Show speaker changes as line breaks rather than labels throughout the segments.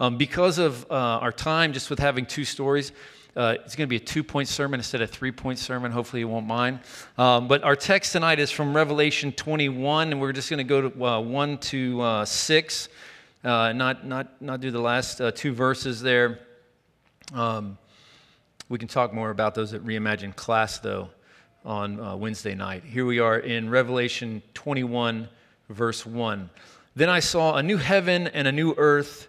Um, because of uh, our time, just with having two stories, uh, it's going to be a two point sermon instead of a three point sermon. Hopefully, you won't mind. Um, but our text tonight is from Revelation 21, and we're just going to go to uh, 1 to uh, 6, uh, not, not, not do the last uh, two verses there. Um, we can talk more about those at Reimagine class, though, on Wednesday night. Here we are in Revelation 21, verse 1. Then I saw a new heaven and a new earth,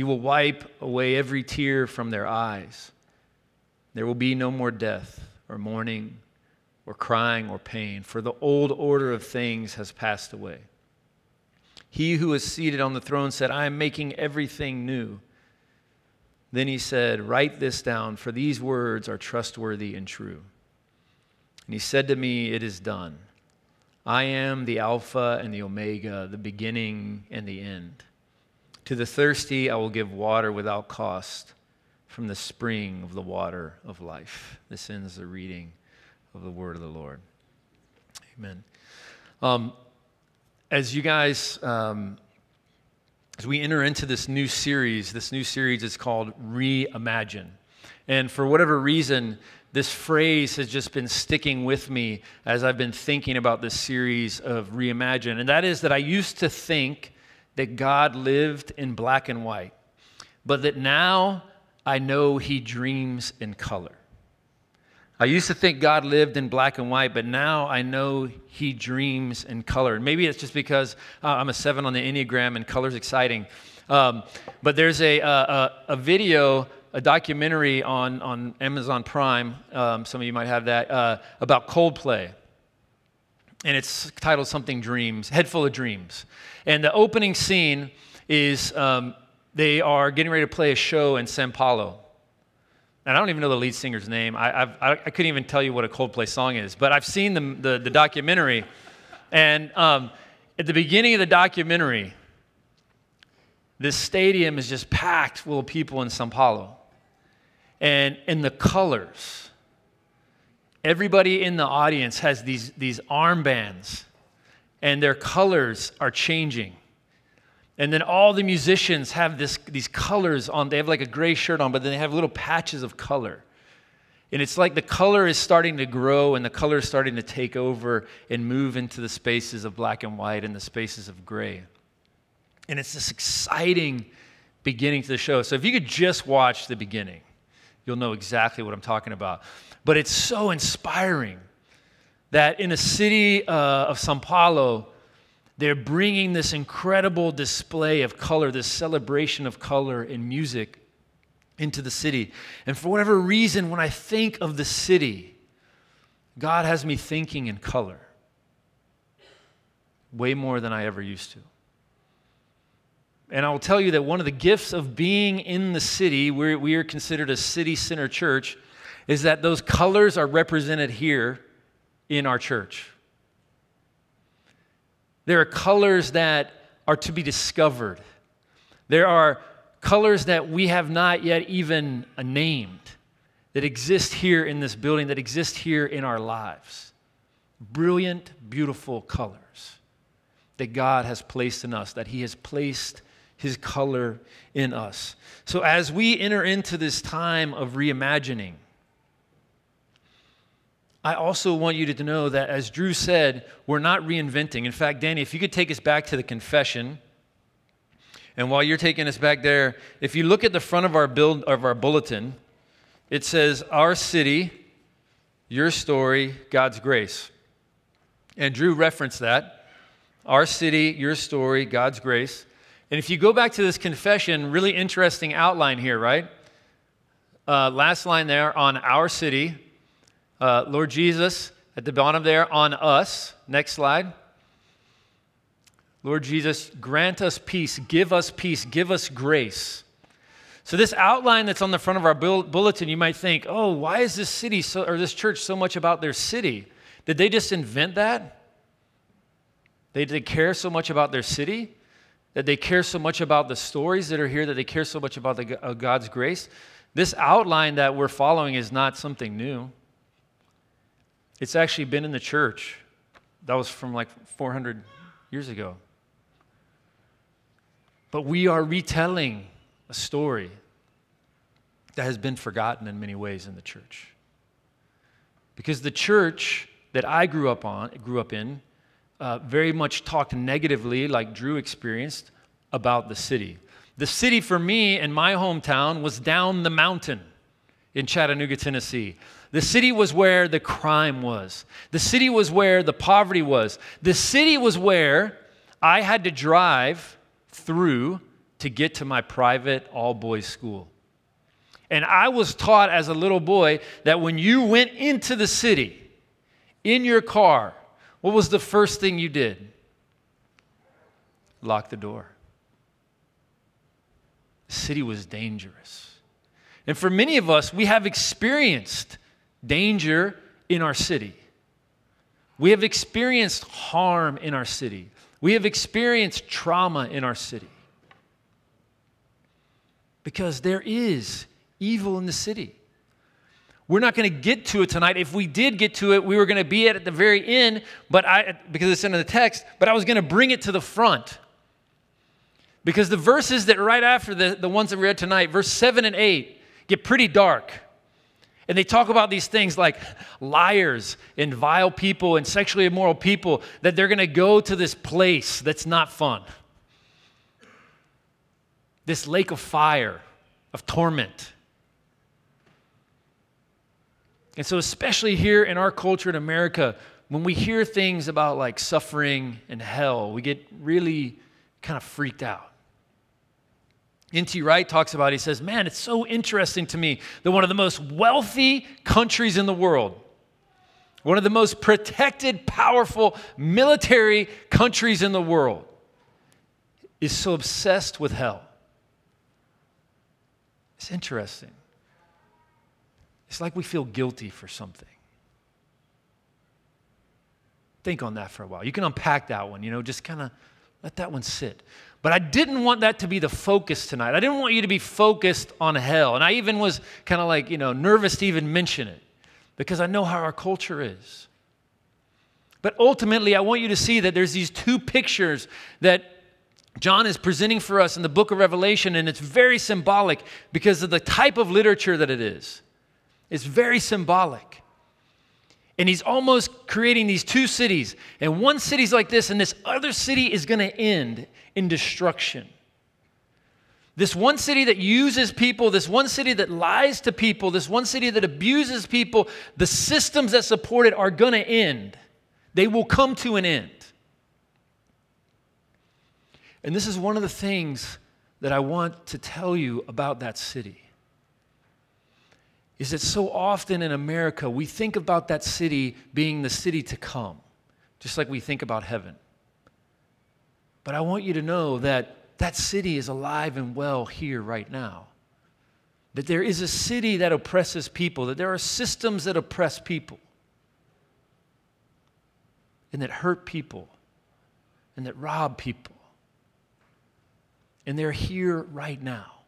He will wipe away every tear from their eyes. There will be no more death or mourning or crying or pain, for the old order of things has passed away. He who is seated on the throne said, I am making everything new. Then he said, Write this down, for these words are trustworthy and true. And he said to me, It is done. I am the Alpha and the Omega, the beginning and the end. To the thirsty, I will give water without cost from the spring of the water of life. This ends the reading of the word of the Lord. Amen. Um, as you guys, um, as we enter into this new series, this new series is called Reimagine. And for whatever reason, this phrase has just been sticking with me as I've been thinking about this series of Reimagine. And that is that I used to think that God lived in black and white, but that now I know he dreams in color. I used to think God lived in black and white, but now I know he dreams in color. Maybe it's just because uh, I'm a seven on the Enneagram and color's exciting. Um, but there's a, a, a, video, a documentary on, on Amazon Prime, um, some of you might have that, uh, about Coldplay. And it's titled something Dreams, Head Full of Dreams. And the opening scene is um, they are getting ready to play a show in Sao Paulo. And I don't even know the lead singer's name. I, I, I couldn't even tell you what a Coldplay song is, but I've seen the, the, the documentary. And um, at the beginning of the documentary, this stadium is just packed full of people in Sao Paulo. And in the colors, everybody in the audience has these, these armbands, and their colors are changing. And then all the musicians have this, these colors on. They have like a gray shirt on, but then they have little patches of color. And it's like the color is starting to grow and the color is starting to take over and move into the spaces of black and white and the spaces of gray. And it's this exciting beginning to the show. So if you could just watch the beginning, you'll know exactly what I'm talking about. But it's so inspiring that in a city uh, of Sao Paulo, they're bringing this incredible display of color, this celebration of color in music into the city. And for whatever reason, when I think of the city, God has me thinking in color way more than I ever used to. And I will tell you that one of the gifts of being in the city, where we are considered a city center church, is that those colors are represented here in our church. There are colors that are to be discovered. There are colors that we have not yet even named that exist here in this building, that exist here in our lives. Brilliant, beautiful colors that God has placed in us, that He has placed His color in us. So as we enter into this time of reimagining, I also want you to know that, as Drew said, we're not reinventing. In fact, Danny, if you could take us back to the confession, and while you're taking us back there, if you look at the front of our build of our bulletin, it says, "Our city, your story, God's grace." And Drew referenced that. Our city, your story, God's grace. And if you go back to this confession, really interesting outline here, right? Uh, last line there on our city, uh, Lord Jesus, at the bottom there, on us. Next slide. Lord Jesus, grant us peace, give us peace, give us grace. So, this outline that's on the front of our bulletin, you might think, oh, why is this city so, or this church so much about their city? Did they just invent that? They, they care so much about their city? That they care so much about the stories that are here, that they care so much about the, uh, God's grace? This outline that we're following is not something new. It's actually been in the church. That was from like 400 years ago. But we are retelling a story that has been forgotten in many ways in the church. Because the church that I grew up on, grew up in, uh, very much talked negatively, like Drew experienced, about the city. The city for me in my hometown was down the mountain in Chattanooga, Tennessee. The city was where the crime was. The city was where the poverty was. The city was where I had to drive through to get to my private all boys school. And I was taught as a little boy that when you went into the city in your car, what was the first thing you did? Lock the door. The city was dangerous. And for many of us, we have experienced danger in our city. We have experienced harm in our city. We have experienced trauma in our city. Because there is evil in the city. We're not going to get to it tonight. If we did get to it, we were going to be at, at the very end, but I because it's in the text, but I was going to bring it to the front. Because the verses that right after the, the ones that we read tonight, verse 7 and 8, get pretty dark. And they talk about these things like liars and vile people and sexually immoral people, that they're going to go to this place that's not fun. This lake of fire, of torment. And so, especially here in our culture in America, when we hear things about like suffering and hell, we get really kind of freaked out. N.T. Wright talks about, he says, Man, it's so interesting to me that one of the most wealthy countries in the world, one of the most protected, powerful military countries in the world, is so obsessed with hell. It's interesting. It's like we feel guilty for something. Think on that for a while. You can unpack that one, you know, just kind of let that one sit. But I didn't want that to be the focus tonight. I didn't want you to be focused on hell. And I even was kind of like, you know, nervous to even mention it because I know how our culture is. But ultimately, I want you to see that there's these two pictures that John is presenting for us in the book of Revelation, and it's very symbolic because of the type of literature that it is. It's very symbolic. And he's almost creating these two cities. And one city's like this, and this other city is going to end in destruction. This one city that uses people, this one city that lies to people, this one city that abuses people, the systems that support it are going to end. They will come to an end. And this is one of the things that I want to tell you about that city. Is that so often in America, we think about that city being the city to come, just like we think about heaven. But I want you to know that that city is alive and well here right now. That there is a city that oppresses people, that there are systems that oppress people, and that hurt people, and that rob people. And they're here right now.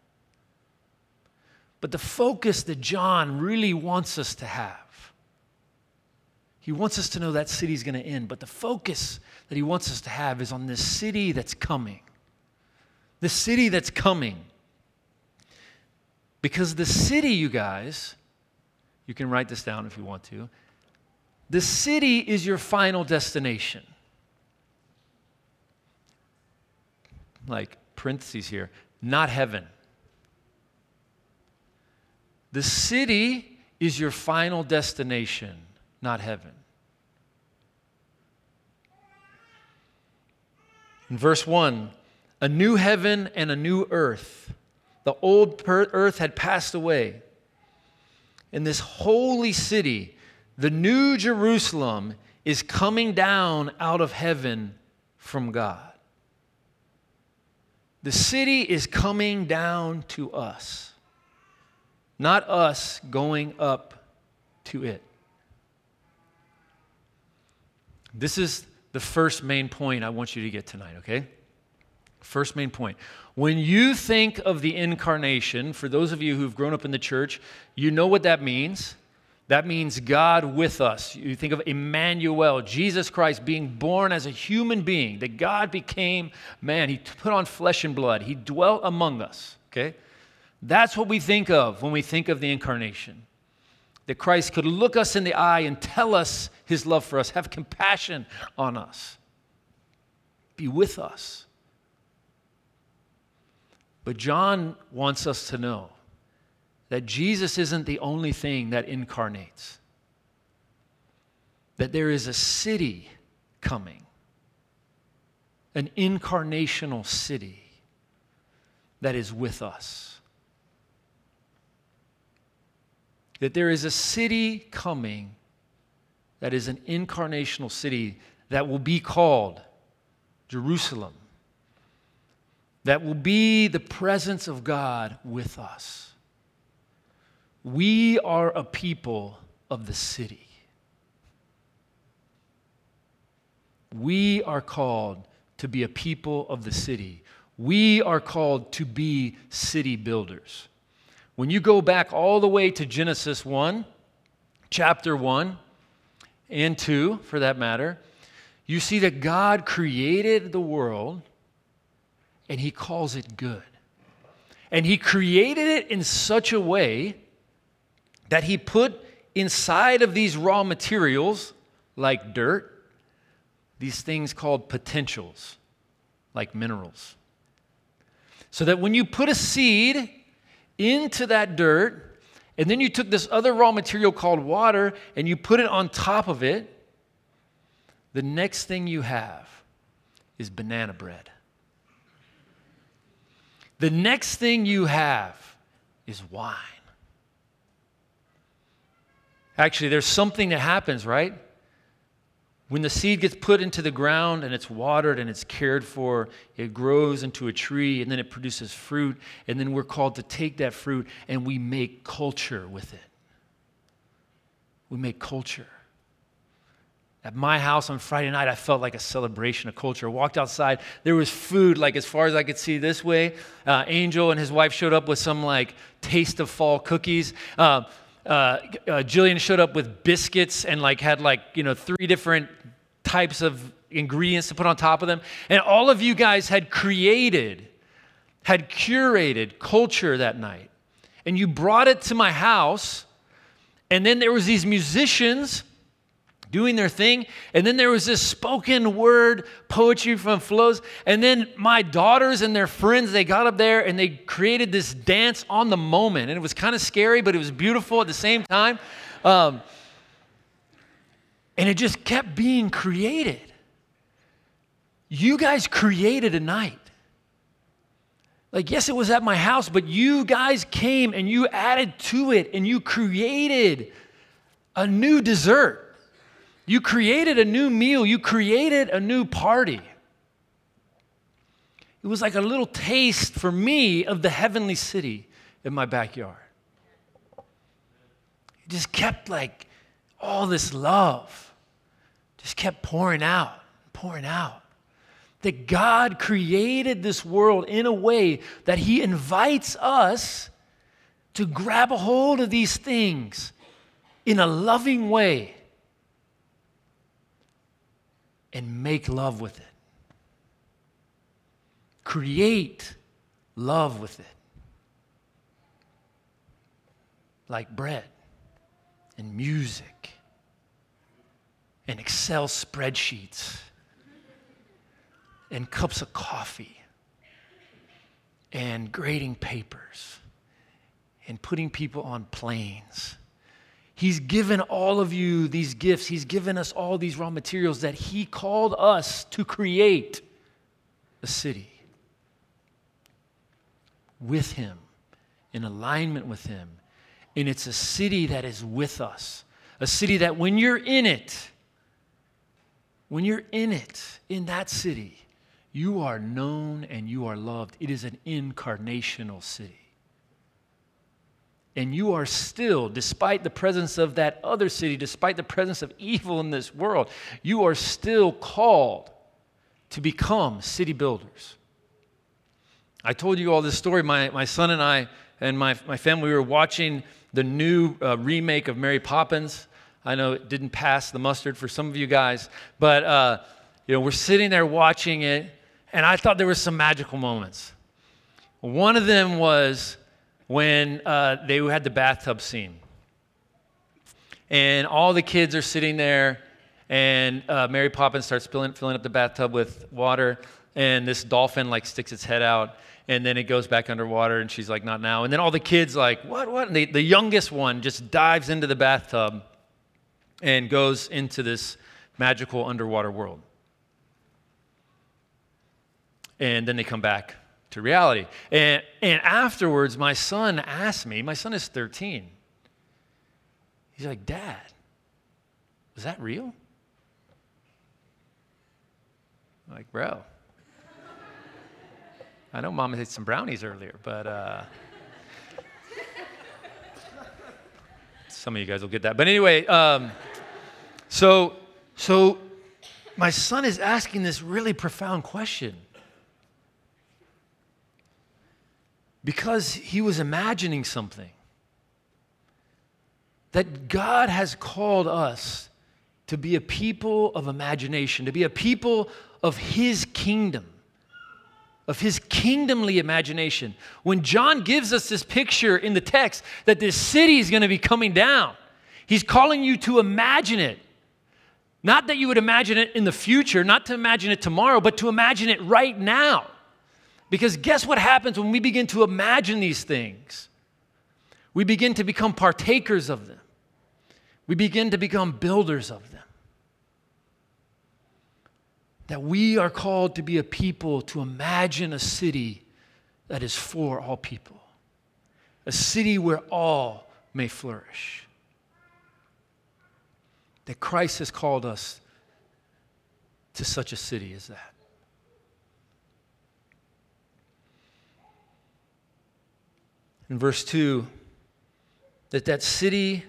But the focus that John really wants us to have he wants us to know that city's going to end, but the focus that he wants us to have is on this city that's coming. The city that's coming. Because the city, you guys, you can write this down if you want to. The city is your final destination. Like parentheses here, not heaven. The city is your final destination not heaven. In verse 1, a new heaven and a new earth. The old earth had passed away. In this holy city, the new Jerusalem is coming down out of heaven from God. The city is coming down to us. Not us going up to it. This is the first main point I want you to get tonight, okay? First main point. When you think of the incarnation, for those of you who've grown up in the church, you know what that means. That means God with us. You think of Emmanuel, Jesus Christ being born as a human being, that God became man. He put on flesh and blood, He dwelt among us, okay? That's what we think of when we think of the incarnation. That Christ could look us in the eye and tell us his love for us, have compassion on us, be with us. But John wants us to know that Jesus isn't the only thing that incarnates, that there is a city coming, an incarnational city that is with us. That there is a city coming that is an incarnational city that will be called Jerusalem, that will be the presence of God with us. We are a people of the city. We are called to be a people of the city. We are called to be city builders. When you go back all the way to Genesis 1, chapter 1, and 2, for that matter, you see that God created the world and he calls it good. And he created it in such a way that he put inside of these raw materials, like dirt, these things called potentials, like minerals. So that when you put a seed into that dirt, and then you took this other raw material called water and you put it on top of it, the next thing you have is banana bread. The next thing you have is wine. Actually, there's something that happens, right? When the seed gets put into the ground and it's watered and it's cared for, it grows into a tree and then it produces fruit. And then we're called to take that fruit and we make culture with it. We make culture. At my house on Friday night, I felt like a celebration of culture. I walked outside, there was food like as far as I could see this way. Uh, Angel and his wife showed up with some like taste of fall cookies. Uh, uh, Jillian showed up with biscuits and like had like you know three different types of ingredients to put on top of them. And all of you guys had created, had curated culture that night. And you brought it to my house. And then there was these musicians doing their thing. And then there was this spoken word poetry from Flows. And then my daughters and their friends, they got up there and they created this dance on the moment. And it was kind of scary, but it was beautiful at the same time. Um, and it just kept being created. You guys created a night. Like, yes, it was at my house, but you guys came and you added to it and you created a new dessert. You created a new meal. You created a new party. It was like a little taste for me of the heavenly city in my backyard. It just kept like all this love just kept pouring out, pouring out. That God created this world in a way that He invites us to grab a hold of these things in a loving way and make love with it. Create love with it. Like bread and music and Excel spreadsheets and cups of coffee and grading papers and putting people on planes. He's given all of you these gifts. He's given us all these raw materials that He called us to create a city with Him, in alignment with Him. And it's a city that is with us, a city that when you're in it, when you're in it, in that city, you are known and you are loved. It is an incarnational city. And you are still, despite the presence of that other city, despite the presence of evil in this world, you are still called to become city builders. I told you all this story. My, my son and I and my, my family we were watching the new uh, remake of Mary Poppins. I know it didn't pass the mustard for some of you guys, but uh, you know we're sitting there watching it, and I thought there were some magical moments. One of them was when uh, they had the bathtub scene. And all the kids are sitting there, and uh, Mary Poppins starts filling, filling up the bathtub with water, and this dolphin like sticks its head out, and then it goes back underwater, and she's like, "Not now." And then all the kids like, "What? What?" And they, the youngest one just dives into the bathtub and goes into this magical underwater world. And then they come back to reality. And, and afterwards, my son asked me, my son is 13. He's like, Dad, was that real? I'm like, bro. I know mom ate some brownies earlier, but uh, some of you guys will get that. But anyway, um, so so my son is asking this really profound question. because he was imagining something. That God has called us to be a people of imagination, to be a people of his kingdom, of his kingdomly imagination. When John gives us this picture in the text that this city is going to be coming down, he's calling you to imagine it. Not that you would imagine it in the future, not to imagine it tomorrow, but to imagine it right now. Because guess what happens when we begin to imagine these things? We begin to become partakers of them, we begin to become builders of them. That we are called to be a people to imagine a city that is for all people, a city where all may flourish. That Christ has called us to such a city as that. in verse 2 that that city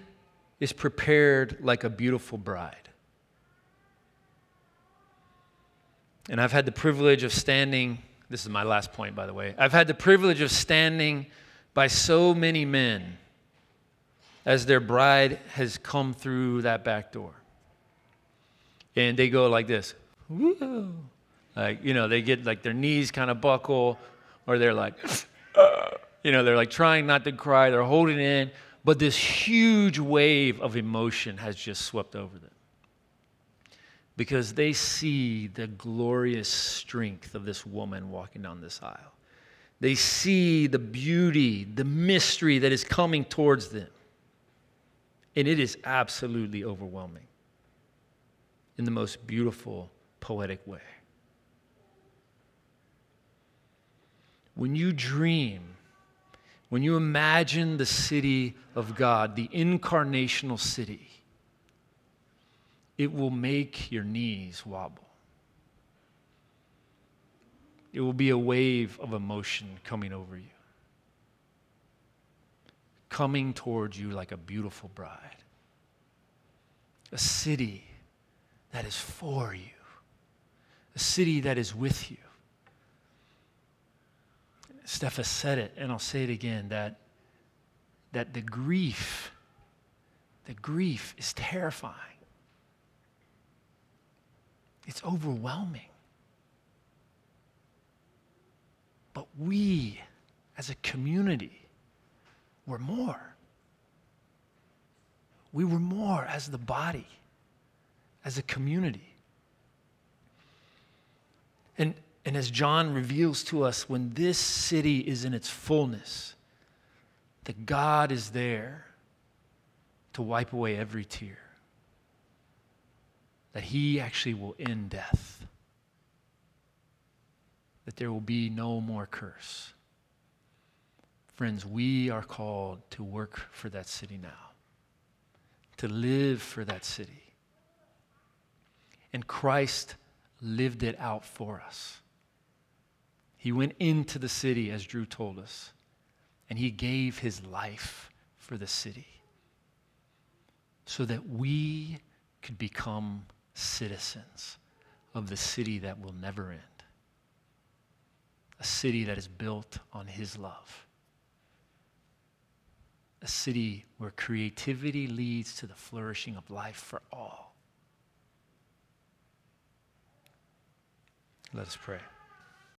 is prepared like a beautiful bride. And I've had the privilege of standing, this is my last point, by the way. I've had the privilege of standing by so many men as their bride has come through that back door. And they go like this, Woo! Like, you know, they get like their knees kind of buckle, or they're like, you know, they're like trying not to cry, they're holding in, but this huge wave of emotion has just swept over them. Because they see the glorious strength of this woman walking down this aisle. They see the beauty, the mystery that is coming towards them. And it is absolutely overwhelming in the most beautiful, poetic way. When you dream when you imagine the city of God, the incarnational city, it will make your knees wobble. It will be a wave of emotion coming over you, coming towards you like a beautiful bride. A city that is for you, a city that is with you. Steph has said it, and I'll say it again that, that the grief, the grief is terrifying. It's overwhelming. But we, as a community, were more. We were more as the body, as a community. And and as John reveals to us, when this city is in its fullness, that God is there to wipe away every tear, that He actually will end death, that there will be no more curse. Friends, we are called to work for that city now, to live for that city. And Christ lived it out for us. He went into the city, as Drew told us, and he gave his life for the city so that we could become citizens of the city that will never end. A city that is built on His love. A city where creativity leads to the flourishing of life for all. Let us pray.